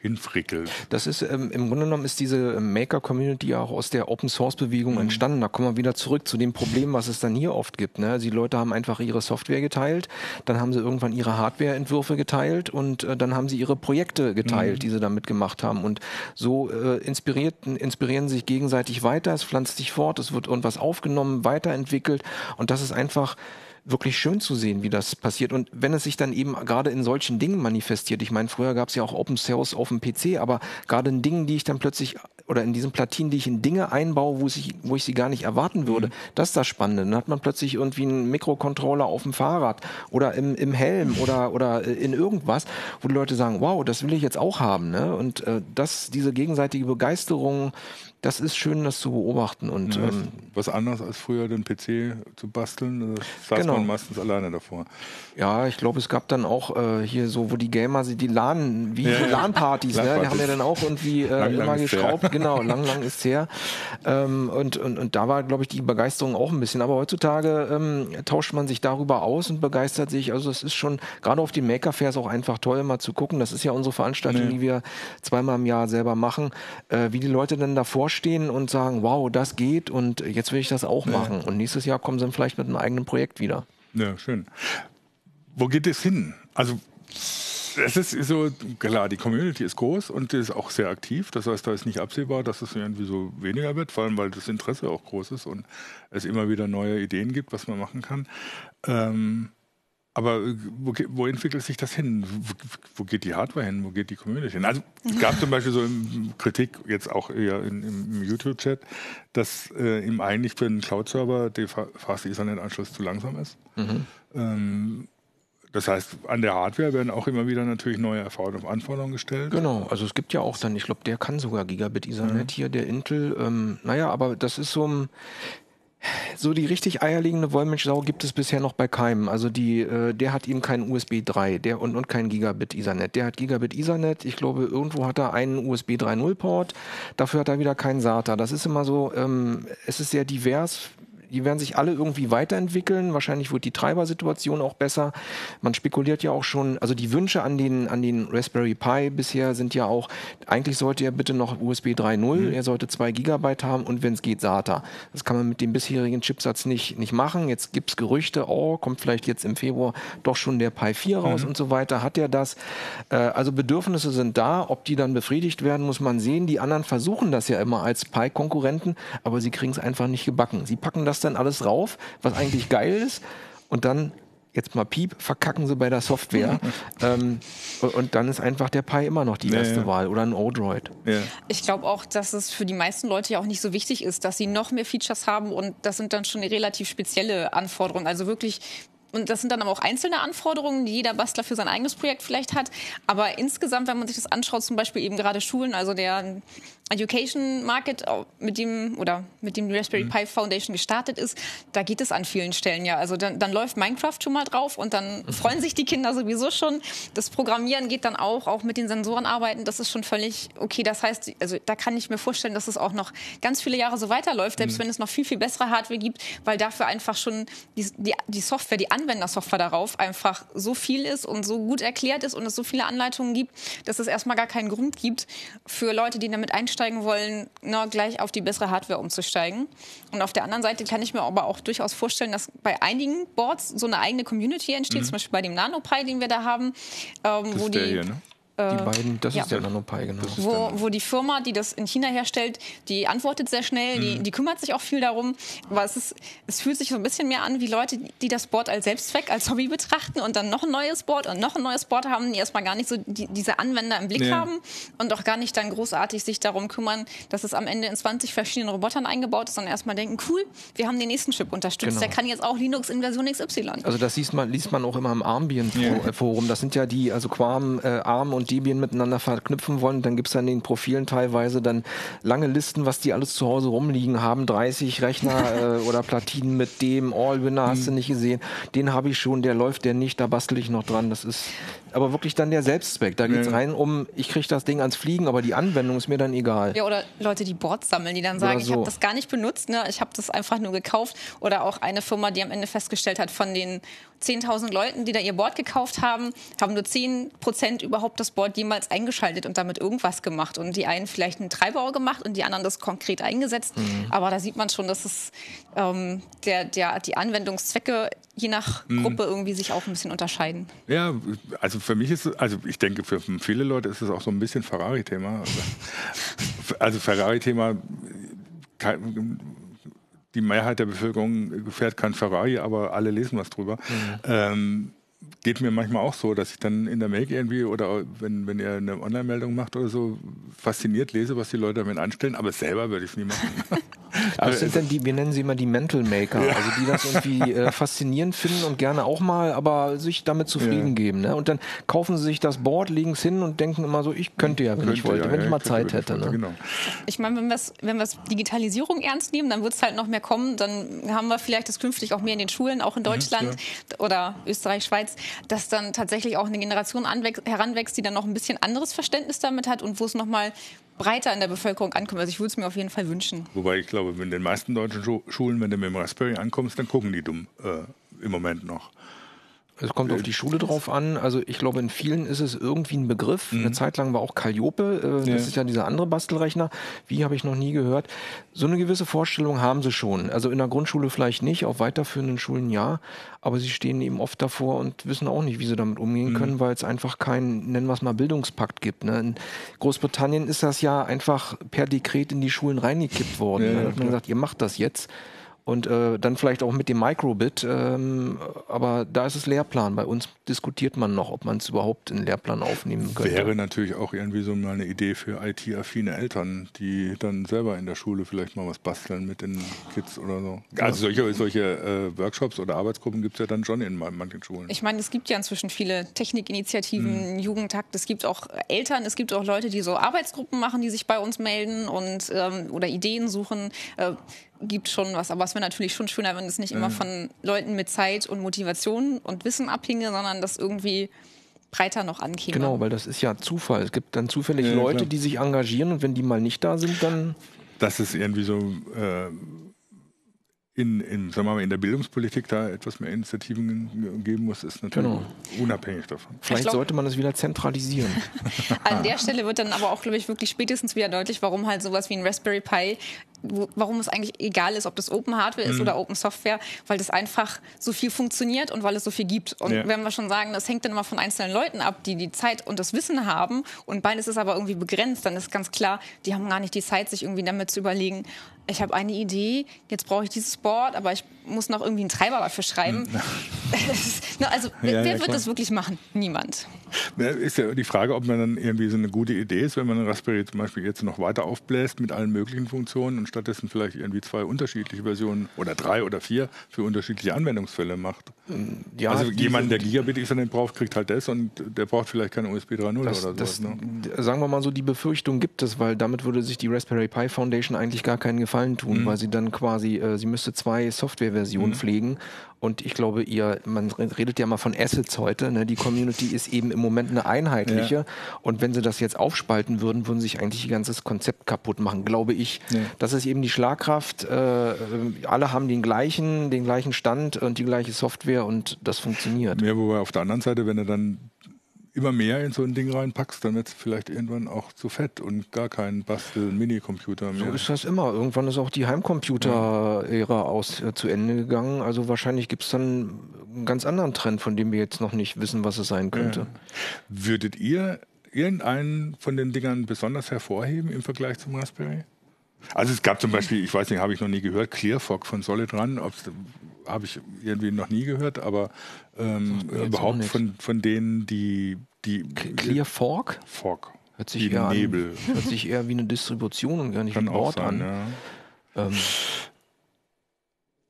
A: hinfrickelt.
B: Das ist ähm, im Grunde genommen ist diese ähm, Maker-Community auch aus der Open-Source-Bewegung mhm. entstanden. Da kommen wir wieder zurück zu dem Problem, was es dann hier oft gibt. Ne? Die Leute haben einfach ihre Software geteilt, dann haben sie irgendwann ihre Hardware-Entwürfe geteilt und äh, dann haben sie ihre Projekte geteilt, mhm. die sie damit gemacht haben. Und so äh, inspirieren sich gegenseitig weiter, es pflanzt sich fort, es wird irgendwas aufgenommen, weiterentwickelt und das ist einfach wirklich schön zu sehen, wie das passiert. Und wenn es sich dann eben gerade in solchen Dingen manifestiert, ich meine, früher gab es ja auch Open Source auf dem PC, aber gerade in Dingen, die ich dann plötzlich oder in diesen Platinen, die ich in Dinge einbaue, wo ich, wo ich sie gar nicht erwarten würde, mhm. das ist das Spannende. Dann hat man plötzlich irgendwie einen Mikrocontroller auf dem Fahrrad oder im, im Helm oder, oder in irgendwas, wo die Leute sagen, wow, das will ich jetzt auch haben. Ne? Und äh, das, diese gegenseitige Begeisterung, das ist schön, das zu beobachten. Und, ja, ähm,
A: was anderes als früher den PC zu basteln, das saß genau. man meistens alleine davor.
B: Ja, ich glaube, es gab dann auch äh, hier so, wo die Gamer, die LAN, wie ja, LAN-Partys, ne? die haben ja dann auch irgendwie äh, lang, immer lang geschraubt. Genau, lang, lang ist her. Ähm, und, und, und da war, glaube ich, die Begeisterung auch ein bisschen. Aber heutzutage ähm, tauscht man sich darüber aus und begeistert sich. Also es ist schon, gerade auf den Maker-Fairs auch einfach toll, mal zu gucken. Das ist ja unsere Veranstaltung, nee. die wir zweimal im Jahr selber machen, äh, wie die Leute denn davor stehen und sagen, wow, das geht und jetzt will ich das auch machen. Und nächstes Jahr kommen sie dann vielleicht mit einem eigenen Projekt wieder.
A: Ja, schön. Wo geht es hin? Also es ist so, klar, die Community ist groß und ist auch sehr aktiv. Das heißt, da ist nicht absehbar, dass es irgendwie so weniger wird, vor allem weil das Interesse auch groß ist und es immer wieder neue Ideen gibt, was man machen kann. Ähm, aber äh, wo, wo, entwickelt sich das hin? Wo, wo, geht die Hardware hin? Wo geht die Community hin? Also es gab zum Beispiel so Kritik, jetzt auch eher in, im YouTube-Chat, dass äh, ihm eigentlich für einen Cloud-Server der Fast Ethernet-Anschluss zu langsam ist. Mhm. Ähm, das heißt, an der Hardware werden auch immer wieder natürlich neue Anforderungen gestellt.
B: Genau, also es gibt ja auch dann, ich glaube, der kann sogar Gigabit Ethernet mhm. hier, der Intel. Ähm, naja, aber das ist so ein, so die richtig eierlegende Wollmilchsau gibt es bisher noch bei keinem. Also die, äh, der hat eben kein USB 3 der, und, und kein Gigabit Ethernet. Der hat Gigabit Ethernet. Ich glaube, irgendwo hat er einen USB 3.0 Port. Dafür hat er wieder keinen SATA. Das ist immer so, ähm, es ist sehr divers die werden sich alle irgendwie weiterentwickeln. Wahrscheinlich wird die Treibersituation auch besser. Man spekuliert ja auch schon, also die Wünsche an den, an den Raspberry Pi bisher sind ja auch, eigentlich sollte er bitte noch USB 3.0, mhm. er sollte 2 Gigabyte haben und wenn es geht SATA. Das kann man mit dem bisherigen Chipsatz nicht, nicht machen. Jetzt gibt es Gerüchte, oh, kommt vielleicht jetzt im Februar doch schon der Pi 4 raus mhm. und so weiter. Hat er das? Äh, also Bedürfnisse sind da. Ob die dann befriedigt werden, muss man sehen. Die anderen versuchen das ja immer als Pi-Konkurrenten, aber sie kriegen es einfach nicht gebacken. Sie packen das dann alles rauf, was eigentlich geil ist. Und dann jetzt mal Piep, verkacken sie bei der Software. ähm, und dann ist einfach der Pi immer noch die ja, erste ja. Wahl oder ein Odroid.
C: Ja. Ich glaube auch, dass es für die meisten Leute ja auch nicht so wichtig ist, dass sie noch mehr Features haben und das sind dann schon relativ spezielle Anforderungen. Also wirklich und das sind dann aber auch einzelne Anforderungen, die jeder Bastler für sein eigenes Projekt vielleicht hat. Aber insgesamt, wenn man sich das anschaut, zum Beispiel eben gerade Schulen, also der Education Market, mit dem oder mit dem Raspberry mhm. Pi Foundation gestartet ist, da geht es an vielen Stellen ja. Also dann, dann läuft Minecraft schon mal drauf und dann mhm. freuen sich die Kinder sowieso schon. Das Programmieren geht dann auch, auch mit den Sensoren arbeiten. Das ist schon völlig okay. Das heißt, also da kann ich mir vorstellen, dass es auch noch ganz viele Jahre so weiterläuft, selbst mhm. wenn es noch viel viel bessere Hardware gibt, weil dafür einfach schon die, die, die Software, die Anwendersoftware darauf einfach so viel ist und so gut erklärt ist und es so viele Anleitungen gibt, dass es erstmal gar keinen Grund gibt für Leute, die damit einsteigen einsteigen wollen, na, gleich auf die bessere Hardware umzusteigen. Und auf der anderen Seite kann ich mir aber auch durchaus vorstellen, dass bei einigen Boards so eine eigene Community entsteht, mhm. zum Beispiel bei dem NanoPi, den wir da haben, ähm, wo die
A: hier, ne?
B: Die beiden, das ja. ist der NanoPi, genau.
C: Wo, wo die Firma, die das in China herstellt, die antwortet sehr schnell, die, mhm. die kümmert sich auch viel darum. Aber es, ist, es fühlt sich so ein bisschen mehr an wie Leute, die das Board als Selbstzweck, als Hobby betrachten und dann noch ein neues Board und noch ein neues Board haben, die erstmal gar nicht so die, diese Anwender im Blick ja. haben und auch gar nicht dann großartig sich darum kümmern, dass es am Ende in 20 verschiedenen Robotern eingebaut ist, sondern erstmal denken, cool, wir haben den nächsten Chip unterstützt, genau. der kann jetzt auch Linux in Version XY.
B: Also das liest man, liest man auch immer im Ambient-Forum. Das sind ja die, also Quam, äh, ARM und Debian miteinander verknüpfen wollen. Dann gibt es dann in den Profilen teilweise dann lange Listen, was die alles zu Hause rumliegen haben. 30 Rechner äh, oder Platinen mit dem All-Winner hast mhm. du nicht gesehen. Den habe ich schon, der läuft der nicht, da bastel ich noch dran. Das ist aber wirklich dann der Selbstzweck. Da geht es rein um, ich kriege das Ding ans Fliegen, aber die Anwendung ist mir dann egal.
C: Ja, oder Leute, die Boards sammeln, die dann sagen, so. ich habe das gar nicht benutzt, ne? ich habe das einfach nur gekauft. Oder auch eine Firma, die am Ende festgestellt hat, von den 10.000 Leuten, die da ihr Board gekauft haben, haben nur 10% überhaupt das Board jemals eingeschaltet und damit irgendwas gemacht. Und die einen vielleicht einen Treibau gemacht und die anderen das konkret eingesetzt. Mhm. Aber da sieht man schon, dass es ähm, der, der, die Anwendungszwecke je nach mhm. Gruppe irgendwie sich auch ein bisschen unterscheiden.
A: Ja, also für mich ist es, also ich denke, für viele Leute ist es auch so ein bisschen Ferrari-Thema. Also Ferrari-Thema die Mehrheit der Bevölkerung fährt kein Ferrari, aber alle lesen was drüber. Mhm. Ähm, geht mir manchmal auch so, dass ich dann in der Make irgendwie oder wenn, wenn ihr eine Online-Meldung macht oder so, fasziniert lese, was die Leute damit anstellen, aber selber würde ich es nie machen.
B: das sind dann die, wir nennen sie immer die Mental Maker, ja. also die das irgendwie äh, faszinierend finden und gerne auch mal, aber sich damit zufrieden ja. geben. Ne? Und dann kaufen sie sich das Board, legen es hin und denken immer so, ich könnte ja, wenn könnte, ich wollte, ja, wenn ich mal Zeit hätte. Ne? Genau.
C: Ich meine, wenn wir wenn wir Digitalisierung ernst nehmen, dann wird es halt noch mehr kommen. Dann haben wir vielleicht das künftig auch mehr in den Schulen, auch in Deutschland oder Österreich, Schweiz, dass dann tatsächlich auch eine Generation heranwächst, die dann noch ein bisschen anderes Verständnis damit hat und wo es nochmal breiter in der Bevölkerung ankommt. Also ich würde es mir auf jeden Fall wünschen.
A: Wobei ich glaube, in den meisten deutschen Schulen, wenn du mit dem Raspberry ankommst, dann gucken die dumm äh, im Moment noch.
B: Es kommt auf die Schule drauf an. Also ich glaube, in vielen ist es irgendwie ein Begriff. Mhm. Eine Zeit lang war auch Calliope, äh, das ja. ist ja dieser andere Bastelrechner. Wie habe ich noch nie gehört. So eine gewisse Vorstellung haben sie schon. Also in der Grundschule vielleicht nicht, auf weiterführenden Schulen ja. Aber sie stehen eben oft davor und wissen auch nicht, wie sie damit umgehen mhm. können, weil es einfach keinen, nennen wir es mal, Bildungspakt gibt. Ne? In Großbritannien ist das ja einfach per Dekret in die Schulen reingekippt worden. Ja, da hat man gesagt, ihr macht das jetzt und äh, dann vielleicht auch mit dem Microbit. Ähm, aber da ist es Lehrplan. Bei uns diskutiert man noch, ob man es überhaupt in den Lehrplan aufnehmen könnte.
A: Wäre natürlich auch irgendwie so mal eine Idee für IT-affine Eltern, die dann selber in der Schule vielleicht mal was basteln mit den Kids oder so. Also solche, solche äh, Workshops oder Arbeitsgruppen gibt es ja dann schon in manchen Schulen.
C: Ich meine, es gibt ja inzwischen viele Technikinitiativen, mhm. Jugendtakt, es gibt auch Eltern, es gibt auch Leute, die so Arbeitsgruppen machen, die sich bei uns melden und ähm, oder Ideen suchen. Äh, gibt schon was. Aber es wäre natürlich schon schöner, wenn es nicht immer mhm. von Leuten mit Zeit und Motivation und Wissen abhinge, sondern das irgendwie breiter noch ankäme.
B: Genau, weil das ist ja Zufall. Es gibt dann zufällig ja, Leute, klar. die sich engagieren und wenn die mal nicht da sind, dann.
A: Das ist irgendwie so. Äh in, in, sagen wir mal, in der Bildungspolitik da etwas mehr Initiativen geben muss, ist natürlich genau. unabhängig davon.
B: Vielleicht glaub, sollte man es wieder zentralisieren.
C: An der Stelle wird dann aber auch, glaube ich, wirklich spätestens wieder deutlich, warum halt sowas wie ein Raspberry Pi warum es eigentlich egal ist, ob das Open Hardware ist mhm. oder Open Software, weil das einfach so viel funktioniert und weil es so viel gibt. Und ja. wenn wir schon sagen, das hängt dann immer von einzelnen Leuten ab, die die Zeit und das Wissen haben und beides ist aber irgendwie begrenzt, dann ist ganz klar, die haben gar nicht die Zeit, sich irgendwie damit zu überlegen, ich habe eine Idee, jetzt brauche ich dieses Board, aber ich muss noch irgendwie einen Treiber dafür schreiben. Hm. also wer, ja, wer wird das wirklich machen? Niemand.
A: Ist ja die Frage, ob man dann irgendwie so eine gute Idee ist, wenn man einen Raspberry zum Beispiel jetzt noch weiter aufbläst mit allen möglichen Funktionen und stattdessen vielleicht irgendwie zwei unterschiedliche Versionen oder drei oder vier für unterschiedliche Anwendungsfälle macht. Ja, also jemand, der Gigabit Ethernet braucht, kriegt halt das und der braucht vielleicht keine USB 3.0 oder so.
B: Ne? Sagen wir mal so, die Befürchtung gibt es, weil damit würde sich die Raspberry Pi Foundation eigentlich gar keinen Gefallen tun, mhm. weil sie dann quasi, äh, sie müsste zwei Softwareversionen mhm. pflegen und ich glaube, ihr, man redet ja mal von Assets heute. Ne? Die Community ist eben im Moment eine einheitliche. Ja. Und wenn sie das jetzt aufspalten würden, würden sich eigentlich ihr ganzes Konzept kaputt machen, glaube ich. Ja. Das ist eben die Schlagkraft. Äh, alle haben den gleichen, den gleichen Stand und die gleiche Software und das funktioniert.
A: Ja, wobei auf der anderen Seite, wenn er dann immer mehr in so ein Ding reinpackst, dann wird es vielleicht irgendwann auch zu fett und gar kein Bastel-Minicomputer mehr.
B: So ist das immer. Irgendwann ist auch die Heimcomputer-Ära aus äh, zu Ende gegangen. Also wahrscheinlich gibt es dann einen ganz anderen Trend, von dem wir jetzt noch nicht wissen, was es sein könnte. Ja.
A: Würdet ihr irgendeinen von den Dingern besonders hervorheben im Vergleich zum Raspberry? Also es gab zum Beispiel, ich weiß nicht, habe ich noch nie gehört, ClearFog von Solid Run, habe ich irgendwie noch nie gehört, aber ähm, überhaupt von, von denen, die, die
B: ClearFog?
A: Fork.
B: Hört sich, eher Nebel. An, hört sich eher wie eine Distribution und gar nicht Kann wie ein Ort sein, an. Ja. Ähm.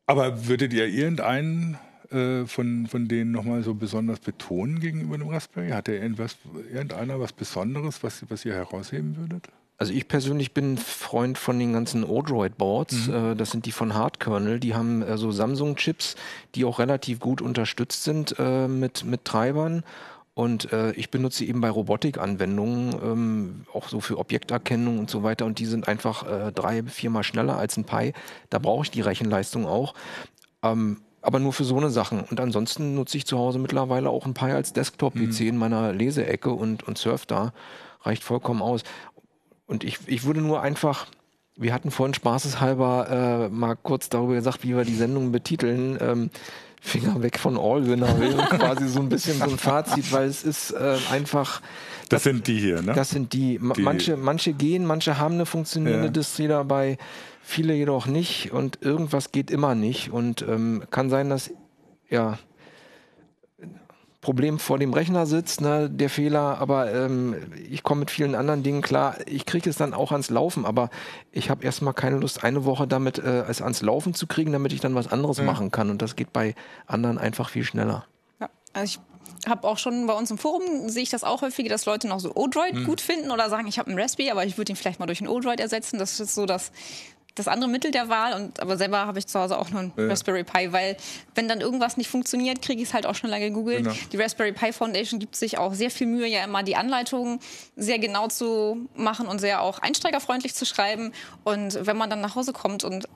A: Aber würdet ihr irgendeinen äh, von, von denen nochmal so besonders betonen gegenüber dem Raspberry? Hat er irgendwas, irgendeiner was Besonderes, was, was ihr herausheben würdet?
B: Also ich persönlich bin Freund von den ganzen Odroid-Boards. Mhm. Äh, das sind die von Hardkernel. Die haben äh, so Samsung-Chips, die auch relativ gut unterstützt sind äh, mit, mit Treibern. Und äh, ich benutze eben bei Robotik-Anwendungen, ähm, auch so für Objekterkennung und so weiter. Und die sind einfach äh, drei, viermal schneller als ein Pi. Da brauche ich die Rechenleistung auch. Ähm, aber nur für so eine Sachen. Und ansonsten nutze ich zu Hause mittlerweile auch ein Pi als Desktop-PC mhm. in meiner Leseecke und, und surf da. Reicht vollkommen aus. Und ich, ich würde nur einfach, wir hatten vorhin spaßeshalber äh, mal kurz darüber gesagt, wie wir die Sendung betiteln. Ähm, Finger weg von Allwinner wäre quasi so ein bisschen so ein Fazit, weil es ist äh, einfach.
A: Das, das, sind die hier, ne?
B: Das sind die. die. Manche, manche gehen, manche haben eine funktionierende ja. Distri dabei, viele jedoch nicht und irgendwas geht immer nicht und ähm, kann sein, dass ja Problem vor dem Rechner sitzt, ne, der Fehler, aber ähm, ich komme mit vielen anderen Dingen klar. Ich kriege es dann auch ans Laufen, aber ich habe erstmal keine Lust, eine Woche damit äh, es ans Laufen zu kriegen, damit ich dann was anderes ja. machen kann. Und das geht bei anderen einfach viel schneller.
C: Ja, also ich habe auch schon bei uns im Forum sehe ich das auch häufig, dass Leute noch so Odroid hm. gut finden oder sagen, ich habe einen Raspberry, aber ich würde ihn vielleicht mal durch einen Odroid ersetzen. Das ist so das das andere Mittel der Wahl. Und aber selber habe ich zu Hause auch nur einen ja. Raspberry Pi, weil wenn dann irgendwas nicht funktioniert, kriege ich es halt auch schneller gegoogelt. Genau. Die Raspberry Pi Foundation gibt sich auch sehr viel Mühe, ja immer die Anleitungen sehr genau zu machen und sehr auch einsteigerfreundlich zu schreiben. Und wenn man dann nach Hause kommt und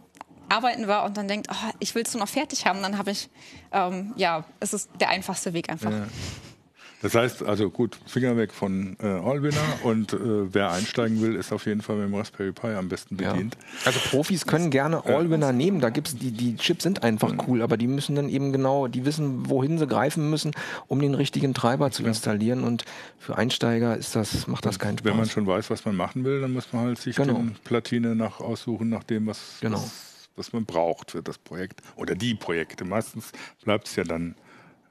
C: arbeiten war und dann denkt, oh, ich will es nur noch fertig haben, dann habe ich, ähm, ja, es ist der einfachste Weg einfach. Ja.
A: Das heißt, also gut, Finger weg von äh, Allwinner und äh, wer einsteigen will, ist auf jeden Fall mit dem Raspberry Pi am besten bedient.
B: Ja. Also Profis können gerne Allwinner ja. nehmen, da gibt's die, die Chips sind einfach mhm. cool, aber die müssen dann eben genau, die wissen, wohin sie greifen müssen, um den richtigen Treiber zu installieren und für Einsteiger ist das, macht das keinen Spaß.
A: Wenn man schon weiß, was man machen will, dann muss man halt sich genau. die Platine nach aussuchen, nach dem, was, genau. was, was man braucht für das Projekt oder die Projekte. Meistens bleibt es ja dann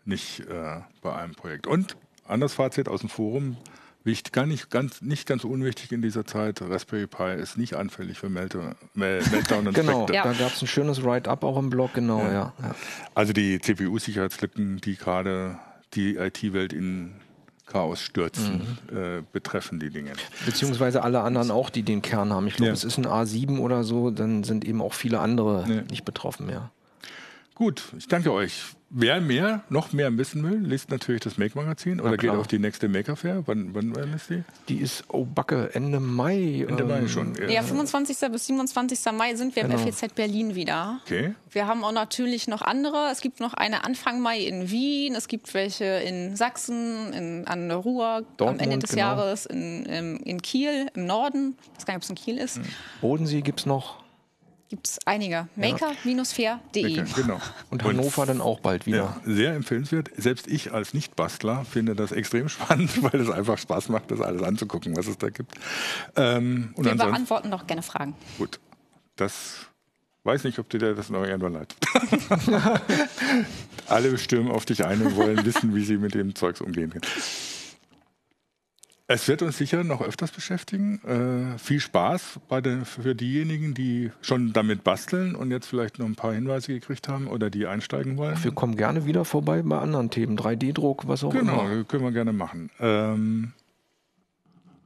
A: nicht äh, bei einem Projekt. Und anderes Fazit aus dem Forum. Wichtig, gar nicht ganz, nicht ganz unwichtig in dieser Zeit, Raspberry Pi ist nicht anfällig für Meltdown, Meltdown und
B: Genau, ja. da gab es ein schönes Write-up auch im Blog, genau, ja. ja.
A: Also die CPU-Sicherheitslücken, die gerade die IT-Welt in Chaos stürzen, mhm. äh, betreffen die Dinge.
B: Beziehungsweise alle anderen auch, die den Kern haben. Ich glaube, ja. es ist ein A7 oder so, dann sind eben auch viele andere nicht betroffen mehr.
A: Gut, ich danke euch. Wer mehr, noch mehr wissen will, liest natürlich das Make-Magazin oder geht auf die nächste Maker Fair. Wann, wann, wann ist die?
B: Die ist, oh Backe, Ende Mai.
A: Ende ähm, Mai schon.
C: Ja, 25. bis 27. Mai sind wir genau. im FEZ Berlin wieder.
A: Okay.
C: Wir haben auch natürlich noch andere. Es gibt noch eine Anfang Mai in Wien, es gibt welche in Sachsen, in, an der Ruhr Dortmund, am Ende des genau. Jahres, in, in, in, Kiel, im Norden. Ich weiß gar nicht, ob es in Kiel ist.
B: Bodensee gibt es noch.
C: Gibt es einige. Maker-fair.de.
A: Genau.
B: Und Hannover Und, dann auch bald wieder. Ja,
A: sehr empfehlenswert. Selbst ich als Nicht-Bastler finde das extrem spannend, weil es einfach Spaß macht, das alles anzugucken, was es da gibt.
C: Ähm, und Wir beantworten doch gerne Fragen.
A: Gut. Das weiß nicht, ob dir das noch irgendwann leid. Alle stürmen auf dich ein und wollen wissen, wie sie mit dem Zeugs umgehen können. Es wird uns sicher noch öfters beschäftigen. Äh, viel Spaß den, für diejenigen, die schon damit basteln und jetzt vielleicht noch ein paar Hinweise gekriegt haben oder die einsteigen wollen.
B: Wir kommen gerne wieder vorbei bei anderen Themen, 3D-Druck, was auch
A: genau, immer.
B: Genau,
A: können wir gerne machen. Ähm,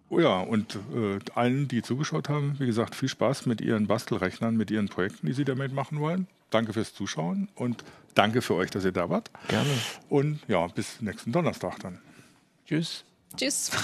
A: oh ja, und äh, allen, die zugeschaut haben, wie gesagt, viel Spaß mit ihren Bastelrechnern, mit ihren Projekten, die sie damit machen wollen. Danke fürs Zuschauen und danke für euch, dass ihr da wart.
B: Gerne.
A: Und ja, bis nächsten Donnerstag dann.
B: Tschüss.
C: Tschüss.